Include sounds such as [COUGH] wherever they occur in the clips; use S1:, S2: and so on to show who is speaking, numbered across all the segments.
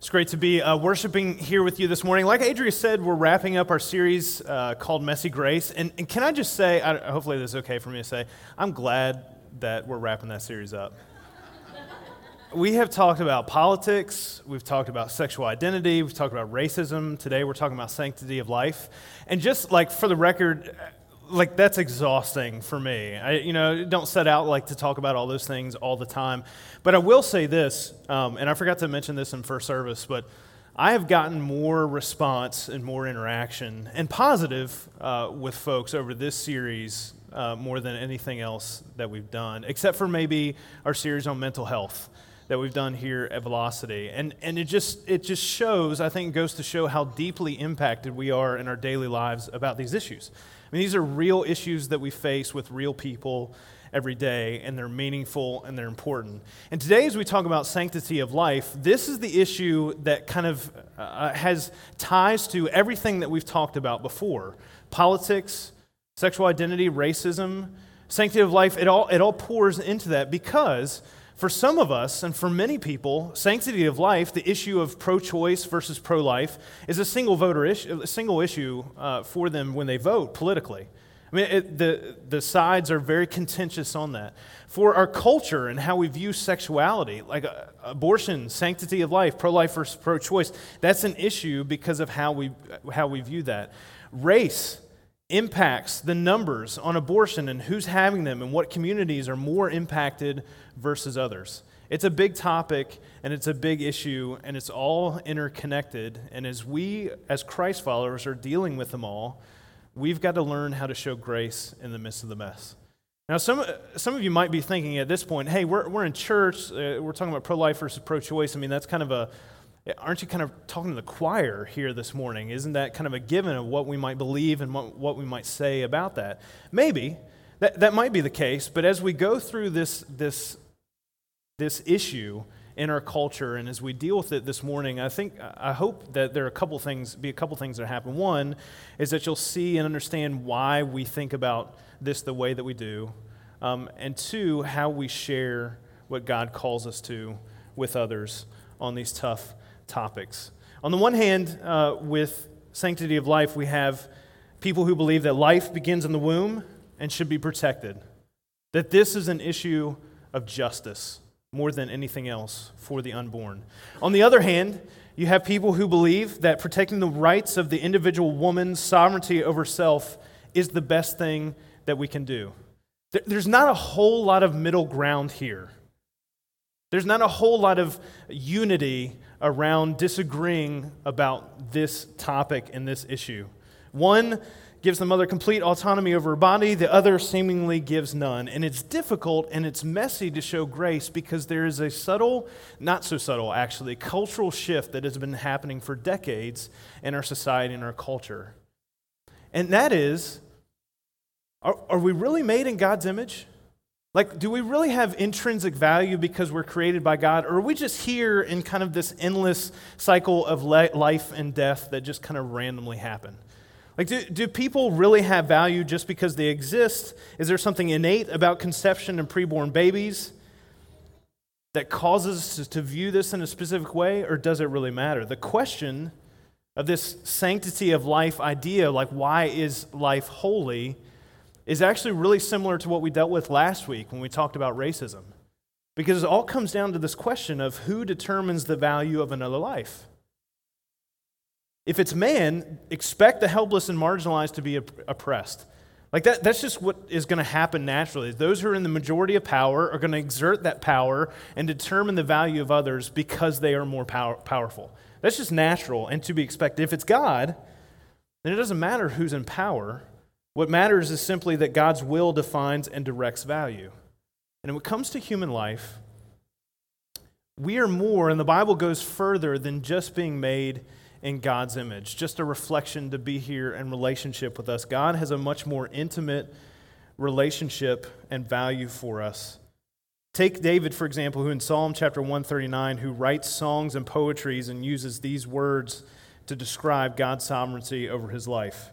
S1: It's great to be uh, worshiping here with you this morning. Like Adria said, we're wrapping up our series uh, called Messy Grace. And, and, can I just say, I, hopefully this is okay for me to say, I'm glad that we're wrapping that series up. we have talked about politics, we've talked about sexual identity, we've talked about racism. Today we're talking about sanctity of life. And just like for the record, like that's exhausting for me. I, you know, don't set out like to talk about all those things all the time. But I will say this, um, and I forgot to mention this in first service, but I have gotten more response and more interaction and positive uh, with folks over this series uh, more than anything else that we've done, except for maybe our series on mental health that we've done here at Velocity. And, and it, just, it just shows, I think, goes to show how deeply impacted we are in our daily lives about these issues. I mean, these are real issues that we face with real people every day, and they're meaningful and they're important. And today, as we talk about sanctity of life, this is the issue that kind of uh, has ties to everything that we've talked about before politics, sexual identity, racism, sanctity of life. It all, it all pours into that because for some of us, and for many people, sanctity of life, the issue of pro choice versus pro life, is a single voter issue, a single issue uh, for them when they vote politically. I mean, it, the, the sides are very contentious on that. For our culture and how we view sexuality, like uh, abortion, sanctity of life, pro life versus pro choice, that's an issue because of how we, how we view that. Race, impacts the numbers on abortion and who's having them and what communities are more impacted versus others. It's a big topic and it's a big issue and it's all interconnected. And as we, as Christ followers, are dealing with them all, we've got to learn how to show grace in the midst of the mess. Now, some, some of you might be thinking at this point, hey, we're, we're in church, uh, we're talking about pro life versus pro choice. I mean, that's kind of a, aren't you kind of talking to the choir here this morning? Isn't that kind of a given of what we might believe and what, what we might say about that? Maybe. That, that might be the case, but as we go through this, this, this issue in our culture and as we deal with it this morning, I think, I hope that there are a couple things, be a couple things that happen. One is that you'll see and understand why we think about this the way that we do. Um, and two, how we share what God calls us to with others on these tough topics. On the one hand, uh, with sanctity of life, we have people who believe that life begins in the womb and should be protected, that this is an issue of justice more than anything else for the unborn. On the other hand, you have people who believe that protecting the rights of the individual woman's sovereignty over self is the best thing that we can do. There's not a whole lot of middle ground here. There's not a whole lot of unity around disagreeing about this topic and this issue. One gives the mother complete autonomy over her body, the other seemingly gives none. And it's difficult and it's messy to show grace because there is a subtle, not so subtle actually, cultural shift that has been happening for decades in our society and our culture. And that is are, are we really made in God's image? Like, do we really have intrinsic value because we're created by God, or are we just here in kind of this endless cycle of life and death that just kind of randomly happen? Like, do, do people really have value just because they exist? Is there something innate about conception and preborn babies that causes us to view this in a specific way, or does it really matter? The question of this sanctity of life idea, like, why is life holy? Is actually really similar to what we dealt with last week when we talked about racism. Because it all comes down to this question of who determines the value of another life. If it's man, expect the helpless and marginalized to be oppressed. Like that, that's just what is going to happen naturally. Those who are in the majority of power are going to exert that power and determine the value of others because they are more power, powerful. That's just natural and to be expected. If it's God, then it doesn't matter who's in power what matters is simply that God's will defines and directs value. And when it comes to human life, we are more, and the Bible goes further than just being made in God's image, just a reflection to be here in relationship with us. God has a much more intimate relationship and value for us. Take David, for example, who in Psalm chapter 139, who writes songs and poetries and uses these words to describe God's sovereignty over his life.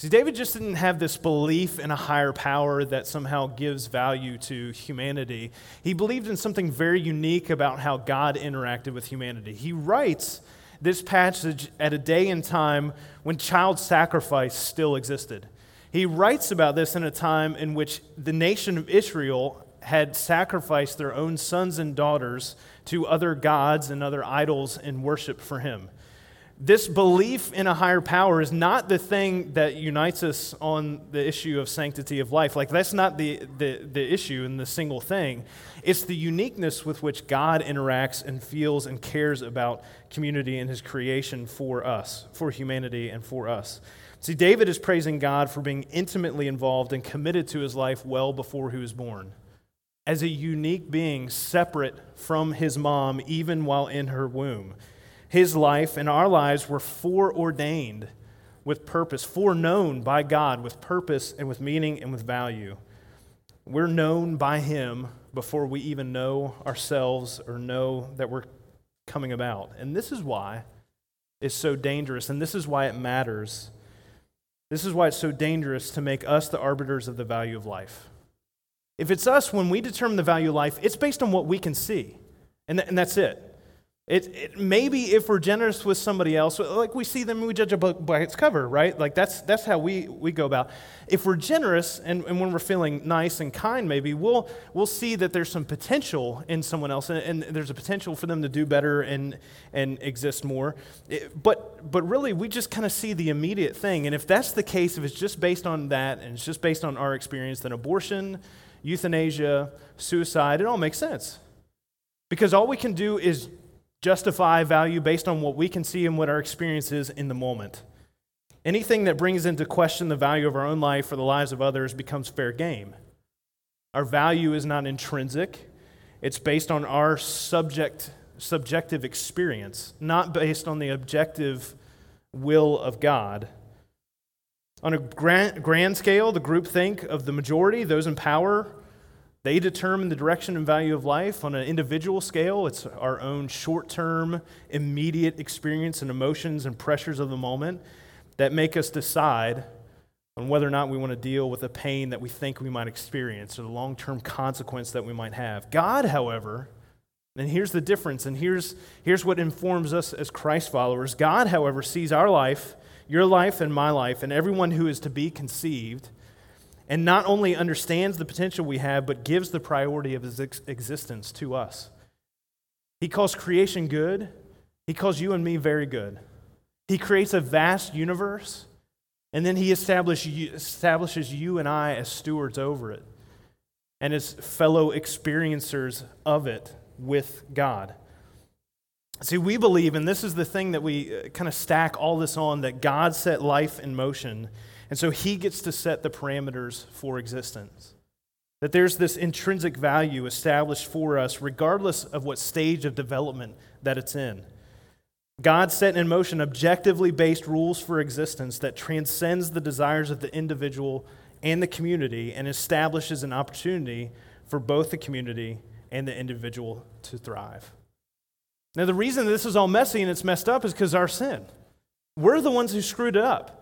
S1: See, David just didn't have this belief in a higher power that somehow gives value to humanity. He believed in something very unique about how God interacted with humanity. He writes this passage at a day and time when child sacrifice still existed. He writes about this in a time in which the nation of Israel had sacrificed their own sons and daughters to other gods and other idols in worship for him this belief in a higher power is not the thing that unites us on the issue of sanctity of life. Like, that's not the, the, the issue and the single thing. It's the uniqueness with which God interacts and feels and cares about community and his creation for us, for humanity, and for us. See, David is praising God for being intimately involved and committed to his life well before he was born. As a unique being, separate from his mom, even while in her womb his life and our lives were foreordained with purpose, foreknown by God with purpose and with meaning and with value. We're known by him before we even know ourselves or know that we're coming about. And this is why it's so dangerous, and this is why it matters. This is why it's so dangerous to make us the arbiters of the value of life. If it's us, when we determine the value of life, it's based on what we can see, and, th- and that's it. It, it, maybe if we're generous with somebody else, like we see them, we judge a book by its cover, right? Like that's, that's how we, we go about. If we're generous and, and when we're feeling nice and kind, maybe we'll, we'll see that there's some potential in someone else and, and there's a potential for them to do better and, and exist more. It, but, but really, we just kind of see the immediate thing. And if that's the case, if it's just based on that and it's just based on our experience, then abortion, euthanasia, suicide, it all makes sense. Because all we can do is justify value based on what we can see and what our experience is in the moment. Anything that brings into question the value of our own life or the lives of others becomes fair game. Our value is not intrinsic, it's based on our subject, subjective experience, not based on the objective will of God. On a grand, grand scale, the group think of the majority, those in power, they determine the direction and value of life on an individual scale. It's our own short term, immediate experience and emotions and pressures of the moment that make us decide on whether or not we want to deal with the pain that we think we might experience or the long term consequence that we might have. God, however, and here's the difference, and here's, here's what informs us as Christ followers God, however, sees our life, your life, and my life, and everyone who is to be conceived and not only understands the potential we have, but gives the priority of his ex- existence to us. He calls creation good, he calls you and me very good. He creates a vast universe, and then he establishes you and I as stewards over it and as fellow experiencers of it with God. See, we believe, and this is the thing that we uh, kind of stack all this on, that God set life in motion and so he gets to set the parameters for existence. That there's this intrinsic value established for us, regardless of what stage of development that it's in. God set in motion objectively based rules for existence that transcends the desires of the individual and the community and establishes an opportunity for both the community and the individual to thrive. Now, the reason this is all messy and it's messed up is because our sin. We're the ones who screwed it up.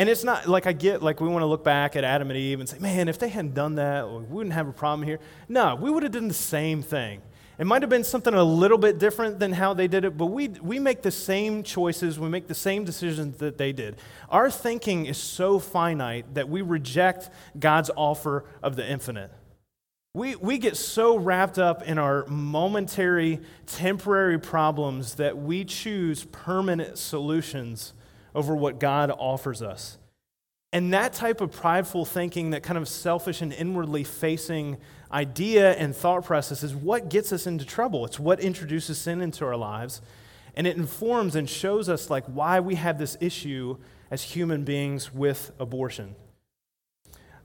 S1: And it's not like I get, like, we want to look back at Adam and Eve and say, man, if they hadn't done that, we wouldn't have a problem here. No, we would have done the same thing. It might have been something a little bit different than how they did it, but we, we make the same choices, we make the same decisions that they did. Our thinking is so finite that we reject God's offer of the infinite. We, we get so wrapped up in our momentary, temporary problems that we choose permanent solutions over what God offers us. And that type of prideful thinking, that kind of selfish and inwardly facing idea and thought process is what gets us into trouble. It's what introduces sin into our lives. And it informs and shows us like why we have this issue as human beings with abortion.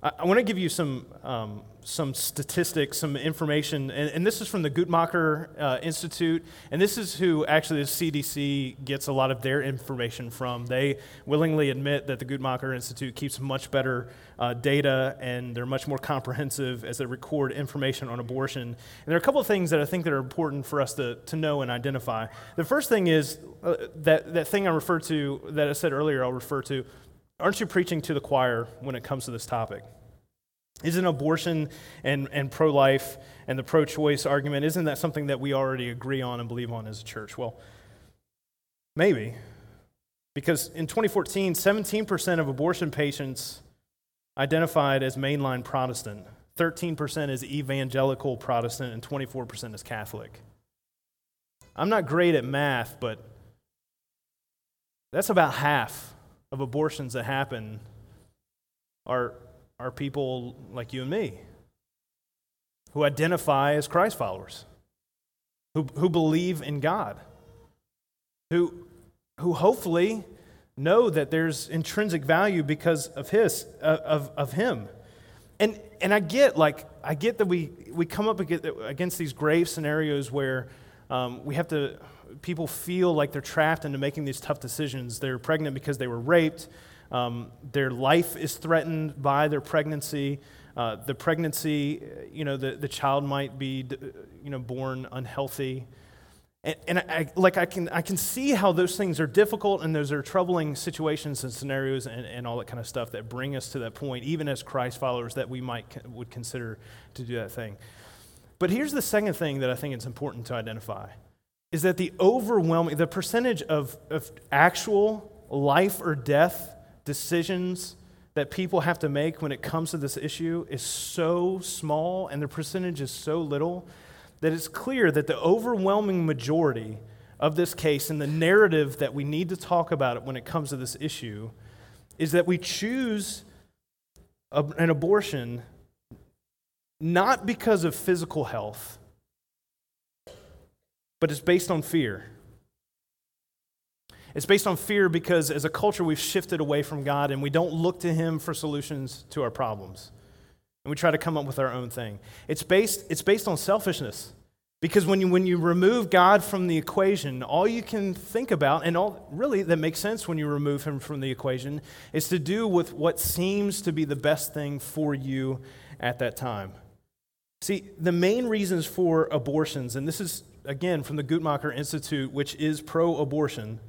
S1: I, I want to give you some, um, some statistics, some information, and, and, this is from the Guttmacher uh, Institute, and this is who actually the CDC gets a lot of their information from. They willingly admit that the Guttmacher Institute keeps much better uh, data, and they're much more comprehensive as they record information on abortion. And there are a couple of things that I think that are important for us to, to know and identify. The first thing is uh, that, that thing I referred to, that I said earlier, I'll refer to. Aren't you preaching to the choir when it comes to this topic? Isn't abortion and, and pro life and the pro choice argument, isn't that something that we already agree on and believe on as a church? Well, maybe. Because in 2014, 17% of abortion patients identified as mainline Protestant, 13% as evangelical Protestant, and 24% as Catholic. I'm not great at math, but that's about half of abortions that happen are are people like you and me who identify as Christ followers, who, who believe in God, who, who hopefully know that there's intrinsic value because of his uh, of, of him. And and i get like i get that we we come up against these grave scenarios where um, we have to people feel like they're trapped into making these tough decisions. They're pregnant because they were raped um, their life is threatened by their pregnancy. Uh, the pregnancy, you know, the, the child might be, you know, born unhealthy. And, and I, like I can, I can see how those things are difficult and those are troubling situations and scenarios and, and all that kind of stuff that bring us to that point, even as Christ followers, that we might would consider to do that thing. But here's the second thing that I think it's important to identify is that the overwhelming, the percentage of, of actual life or death decisions that people have to make when it comes to this issue is so small and the percentage is so little that it's clear that the overwhelming majority of this case and the narrative that we need to talk about it when it comes to this issue is that we choose an abortion not because of physical health, but it's based on fear. It's based on fear because as a culture, we've shifted away from God and we don't look to Him for solutions to our problems. And we try to come up with our own thing. It's based, it's based on selfishness. Because when you, when you remove God from the equation, all you can think about, and all really that makes sense when you remove Him from the equation, is to do with what seems to be the best thing for you at that time. See, the main reasons for abortions, and this is again from the Guttmacher Institute, which is pro abortion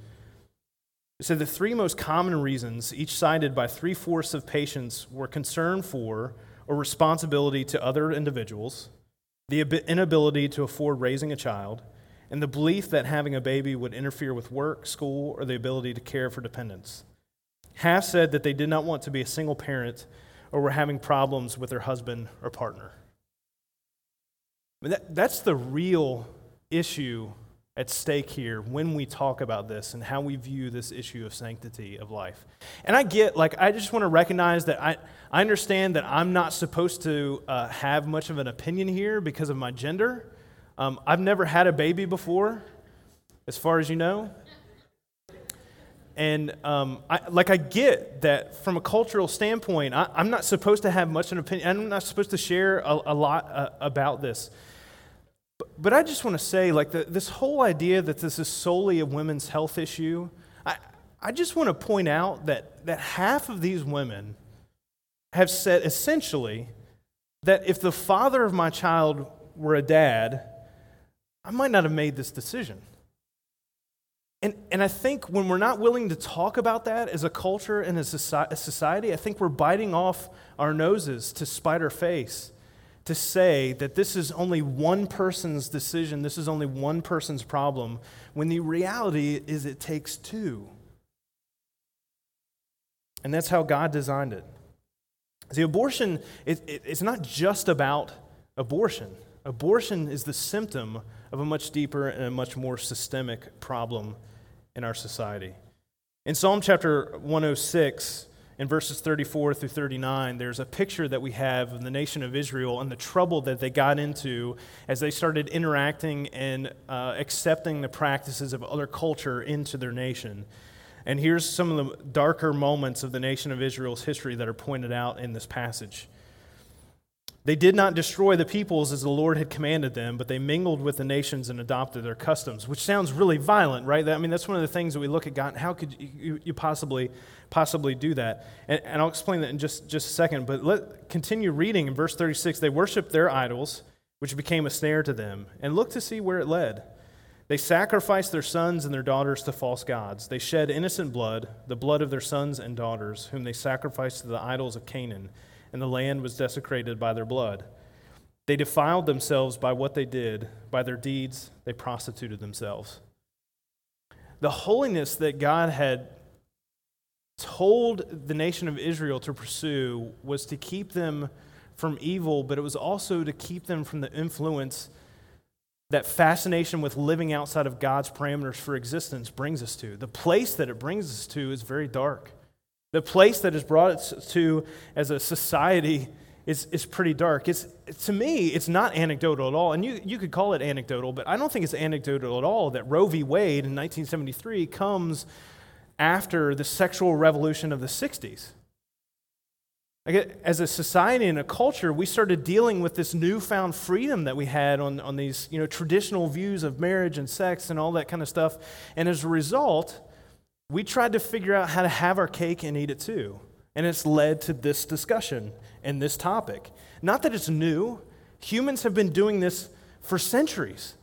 S1: said the three most common reasons, each cited by three fourths of patients, were concern for or responsibility to other individuals, the inability to afford raising a child, and the belief that having a baby would interfere with work, school, or the ability to care for dependents. Half said that they did not want to be a single parent or were having problems with their husband or partner. That, that's the real issue at stake here when we talk about this and how we view this issue of sanctity of life. And I get, like, I just want to recognize that I, I understand that I'm not supposed to uh, have much of an opinion here because of my gender. Um, I've never had a baby before, as far as you know. And um, I, like I get that from a cultural standpoint, I, am not supposed to have much of an opinion. I'm not supposed to share a, a lot uh, about this. But, I just want to say, like, the, this whole idea that this is solely a women's health issue, I, I just want to point out that, that half of these women have said essentially that if the father of my child were a dad, I might not have made this decision. And, and I think when we're not willing to talk about that as a culture and as a society, I think we're biting off our noses to spite our face to say that this is only one person's decision, this is only one person's problem, when the reality is it takes two. And that's how God designed it. The abortion, it, it, it's not just about abortion. Abortion is the symptom of a much deeper and a much more systemic problem in our society. In Psalm chapter 106, in verses 34 through 39, there's a picture that we have of the nation of Israel and the trouble that they got into as they started interacting and uh, accepting the practices of other culture into their nation. And here's some of the darker moments of the nation of Israel's history that are pointed out in this passage. They did not destroy the peoples as the Lord had commanded them, but they mingled with the nations and adopted their customs, which sounds really violent, right? I mean, that's one of the things that we look at God. How could you, you possibly, possibly do that? And, and, I'll explain that in just, just a second, but let continue reading in verse 36. They worshiped their idols, which became a snare to them, and look to see where it led. They sacrificed their sons and their daughters to false gods. They shed innocent blood, the blood of their sons and daughters, whom they sacrificed to the idols of Canaan and the land was desecrated by their blood. They defiled themselves by what they did, by their deeds, they prostituted themselves. The holiness that God had told the nation of Israel to pursue was to keep them from evil, but it was also to keep them from the influence that fascination with living outside of God's parameters for existence brings us to. The place that it brings us to is very dark. The place that has brought us to as a society is, is pretty dark. It's, to me, it's not anecdotal at all. And you, you could call it anecdotal, but I don't think it's anecdotal at all that Roe v. Wade in 1973 comes after the sexual revolution of the 60s. Like, as a society and a culture, we started dealing with this newfound freedom that we had on, on these you know, traditional views of marriage and sex and all that kind of stuff. And as a result, we tried to figure out how to have our cake and eat it too. And it's led to this discussion and this topic. Not that it's new, humans have been doing this for centuries.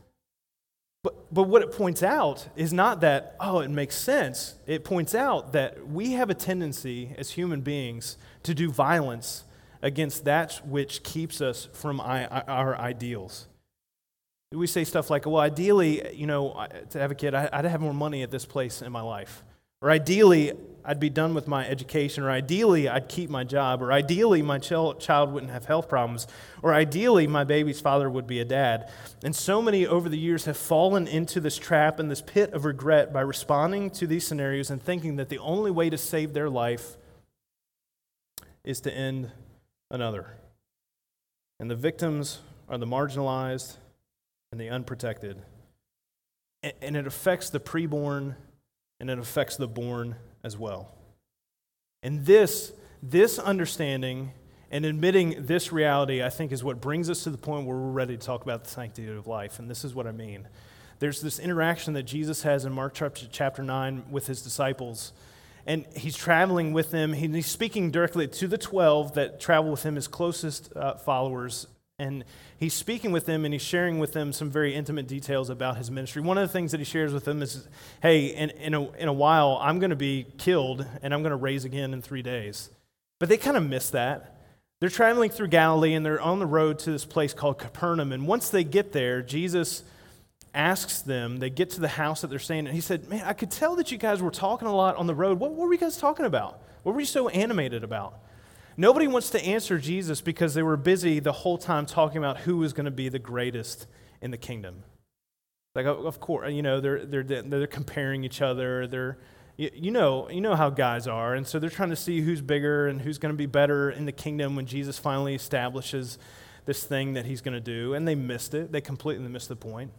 S1: But, but what it points out is not that, oh, it makes sense. It points out that we have a tendency as human beings to do violence against that which keeps us from our ideals. We say stuff like, well, ideally, you know, to have a kid, I'd have more money at this place in my life. Or ideally, I'd be done with my education, or ideally, I'd keep my job, or ideally, my child wouldn't have health problems, or ideally, my baby's father would be a dad. And so many over the years have fallen into this trap and this pit of regret by responding to these scenarios and thinking that the only way to save their life is to end another. And the victims are the marginalized and the unprotected. And it affects the preborn and it affects the born as well. And this, this understanding and admitting this reality, I think, is what brings us to the point where we're ready to talk about the sanctity of life. And this is what I mean. There's this interaction that Jesus has in Mark chapter 9 with his disciples. And he's traveling with them. He's speaking directly to the 12 that travel with him, his closest uh, followers and he's speaking with them and he's sharing with them some very intimate details about his ministry. One of the things that he shares with them is hey, in, in, a, in a while, I'm going to be killed and I'm going to raise again in three days. But they kind of miss that. They're traveling through Galilee and they're on the road to this place called Capernaum. And once they get there, Jesus asks them, they get to the house that they're staying in. He said, Man, I could tell that you guys were talking a lot on the road. What, what were you guys talking about? What were you so animated about? Nobody wants to answer Jesus because they were busy the whole time talking about who was going to be the greatest in the kingdom. Like, of course, you know, they're, they're, they're comparing each other. They're, you know, you know how guys are. And so they're trying to see who's bigger and who's going to be better in the kingdom when Jesus finally establishes this thing that he's going to do. And they missed it. They completely missed the point.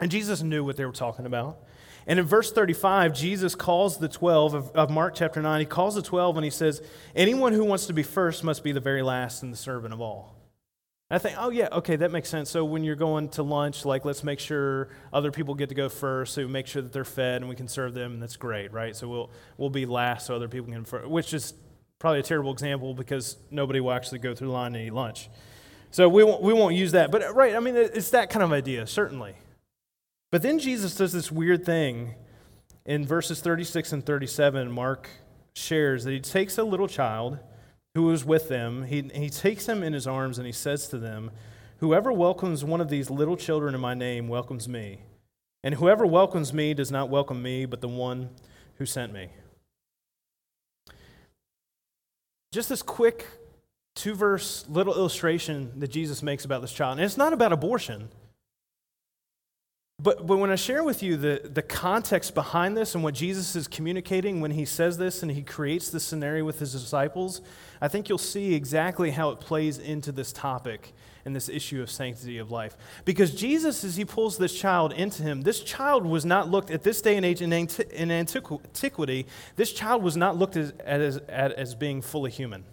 S1: And Jesus knew what they were talking about. And in verse 35, Jesus calls the 12 of, of, Mark chapter 9, he calls the 12 and he says, Anyone who wants to be first must be the very last and the servant of all. And I think, oh, yeah, okay, that makes sense. So when you're going to lunch, like, let's make sure other people get to go first, so make sure that they're fed and we can serve them, and that's great, right? So we'll, we'll be last so other people can, which is probably a terrible example because nobody will actually go through the line and eat lunch. So we won't, we won't use that. But, uh, right, I mean, it's that kind of idea, certainly. But then Jesus does this weird thing in verses 36 and 37. Mark shares that he takes a little child who was with them, he, he takes him in his arms and he says to them, Whoever welcomes one of these little children in my name welcomes me. And whoever welcomes me does not welcome me, but the one who sent me. Just this quick two verse little illustration that Jesus makes about this child. And it's not about abortion. But, but when I share with you the, the context behind this and what Jesus is communicating when he says this and he creates this scenario with his disciples, I think you'll see exactly how it plays into this topic and this issue of sanctity of life. Because Jesus, as he pulls this child into him, this child was not looked at this day and age in, antiquity, this child was not looked at as, at as being fully human.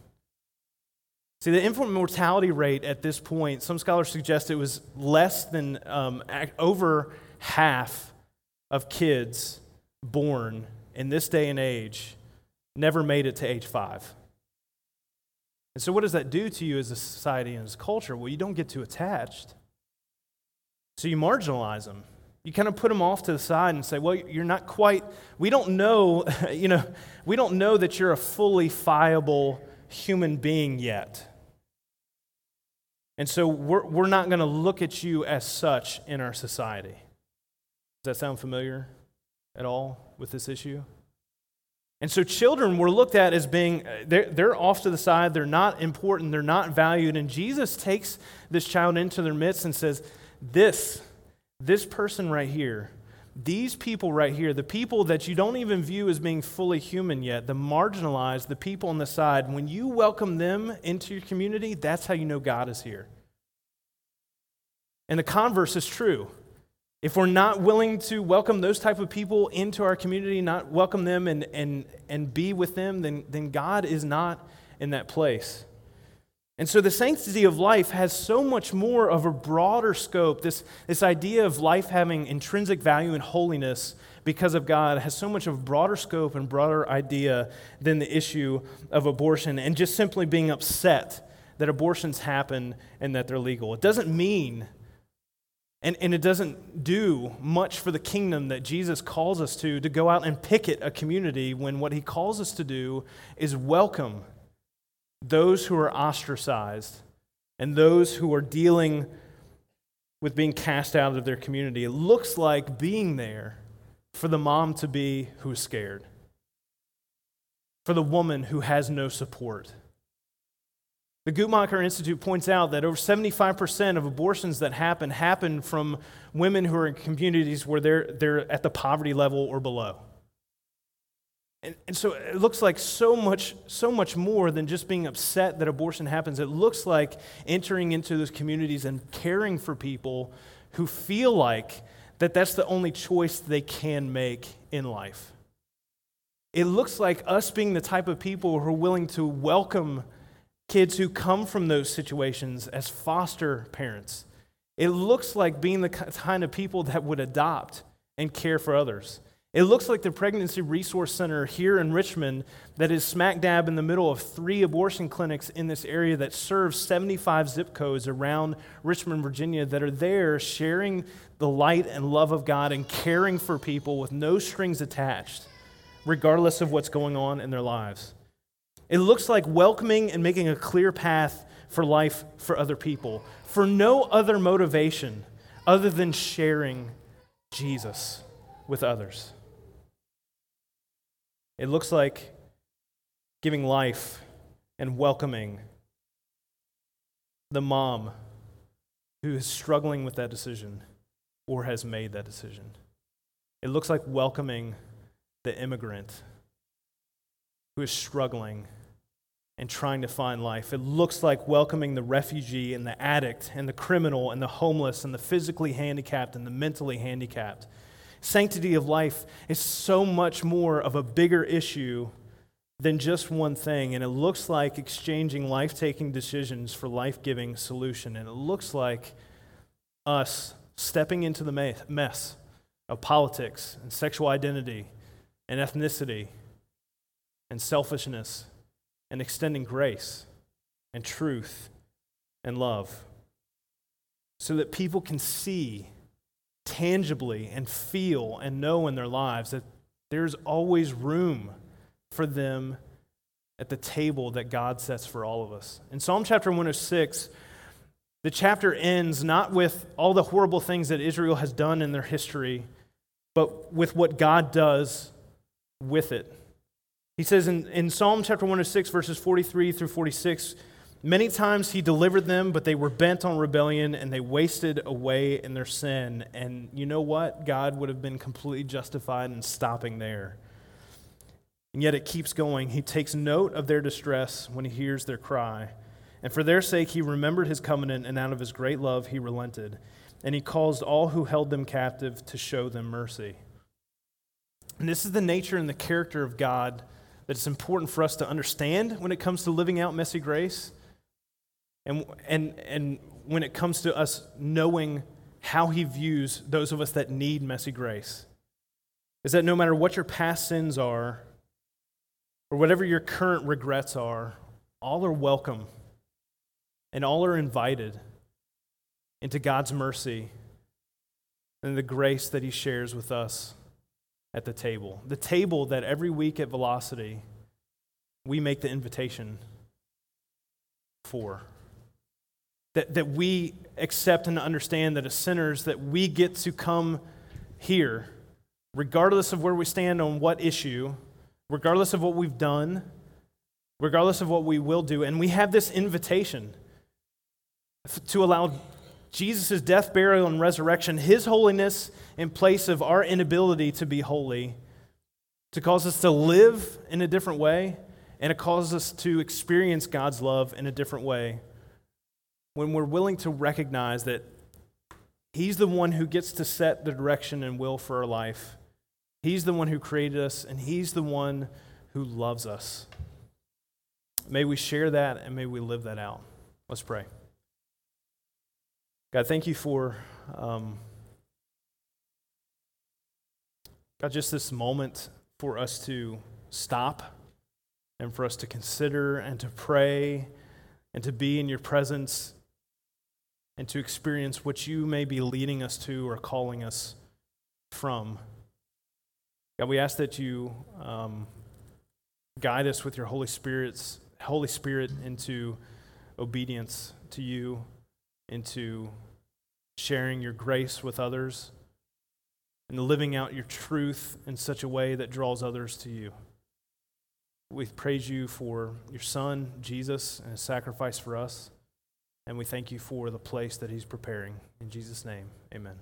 S1: See, the infant mortality rate at this point, some scholars suggest it was less than um, over half of kids born in this day and age never made it to age five. And so, what does that do to you as a society and as a culture? Well, you don't get too attached. So, you marginalize them. You kind of put them off to the side and say, well, you're not quite, we don't know, [LAUGHS] you know, we don't know that you're a fully viable human being yet. And so we're, we're not going to look at you as such in our society. Does that sound familiar at all with this issue? And so children were looked at as being, uh, they're, they're off to the side, they're not important, they're not valued. And Jesus takes this child into their midst and says, This, this person right here, these people right here, the people that you don't even view as being fully human yet, the marginalized, the people on the side, when you welcome them into your community, that's how you know God is here. And the converse is true. If we're not willing to welcome those type of people into our community, not welcome them and, and, and be with them, then, then God is not in that place. And so the sanctity of life has so much more of a broader scope. This, this idea of life having intrinsic value and holiness because of God has so much of a broader scope and broader idea than the issue of abortion and just simply being upset that abortions happen and that they're legal. It doesn't mean and, and it doesn't do much for the kingdom that Jesus calls us to, to go out and picket a community when what he calls us to do is welcome those who are ostracized and those who are dealing with being cast out of their community. It looks like being there for the mom to be who's scared, for the woman who has no support. The Guttmacher Institute points out that over 75% of abortions that happen happen from women who are in communities where they're, they're at the poverty level or below. And, and so it looks like so much, so much more than just being upset that abortion happens. It looks like entering into those communities and caring for people who feel like that that's the only choice they can make in life. It looks like us being the type of people who are willing to welcome kids who come from those situations as foster parents. It looks like being the kind of people that would adopt and care for others. It looks like the Pregnancy Resource Center here in Richmond, that is smack dab in the middle of three abortion clinics in this area that serves 75 zip codes around Richmond, Virginia, that are there sharing the light and love of God and caring for people with no strings attached, regardless of what's going on in their lives. It looks like welcoming and making a clear path for life for other people, for no other motivation other than sharing Jesus with others. It looks like giving life and welcoming the mom who is struggling with that decision or has made that decision. It looks like welcoming the immigrant who is struggling and trying to find life. It looks like welcoming the refugee and the addict and the criminal and the homeless and the physically handicapped and the mentally handicapped. Sanctity of life is so much more of a bigger issue than just one thing. And it looks like exchanging life taking decisions for life giving solution. And it looks like us stepping into the mess of politics and sexual identity and ethnicity and selfishness and extending grace and truth and love so that people can see tangibly and feel and know in their lives that there's always room for them at the table that God sets for all of us. In Psalm chapter 106, the chapter ends not with all the horrible things that Israel has done in their history, but with what God does with it. He says in, in Psalm chapter 106, verses 43 through 46, Many times he delivered them, but they were bent on rebellion and they wasted away in their sin. And you know what? God would have been completely justified in stopping there. And yet it keeps going. He takes note of their distress when he hears their cry. And for their sake, he remembered his covenant, and out of his great love, he relented. And he caused all who held them captive to show them mercy. And this is the nature and the character of God that it's important for us to understand when it comes to living out messy grace. And, and, and when it comes to us knowing how he views those of us that need messy grace, is that no matter what your past sins are, or whatever your current regrets are, all are welcome and all are invited into God's mercy and the grace that He shares with us at the table. The table that every week at Velocity we make the invitation for. That, that we accept and understand that as sinners that we get to come here, regardless of where we stand on what issue, regardless of what we've done, regardless of what we will do, and we have this invitation to allow Jesus' death, burial, and resurrection, his holiness in place of our inability to be holy, to cause us to live in a different way, and it causes us to experience God's love in a different way. When we're willing to recognize that He's the one who gets to set the direction and will for our life, He's the one who created us, and He's the one who loves us. May we share that and may we live that out. Let's pray. God, thank you for, um, God, just this moment for us to stop and for us to consider and to pray and to be in your presence and to experience what you may be leading us to or calling us from. God, we ask that you um, guide us with your Holy Spirit's Holy Spirit into obedience to you into sharing your grace with others and living out your truth in such a way that draws others to you. We praise you for your son, Jesus, and his sacrifice for us. And we thank you for the place that he's preparing. In Jesus' name, amen.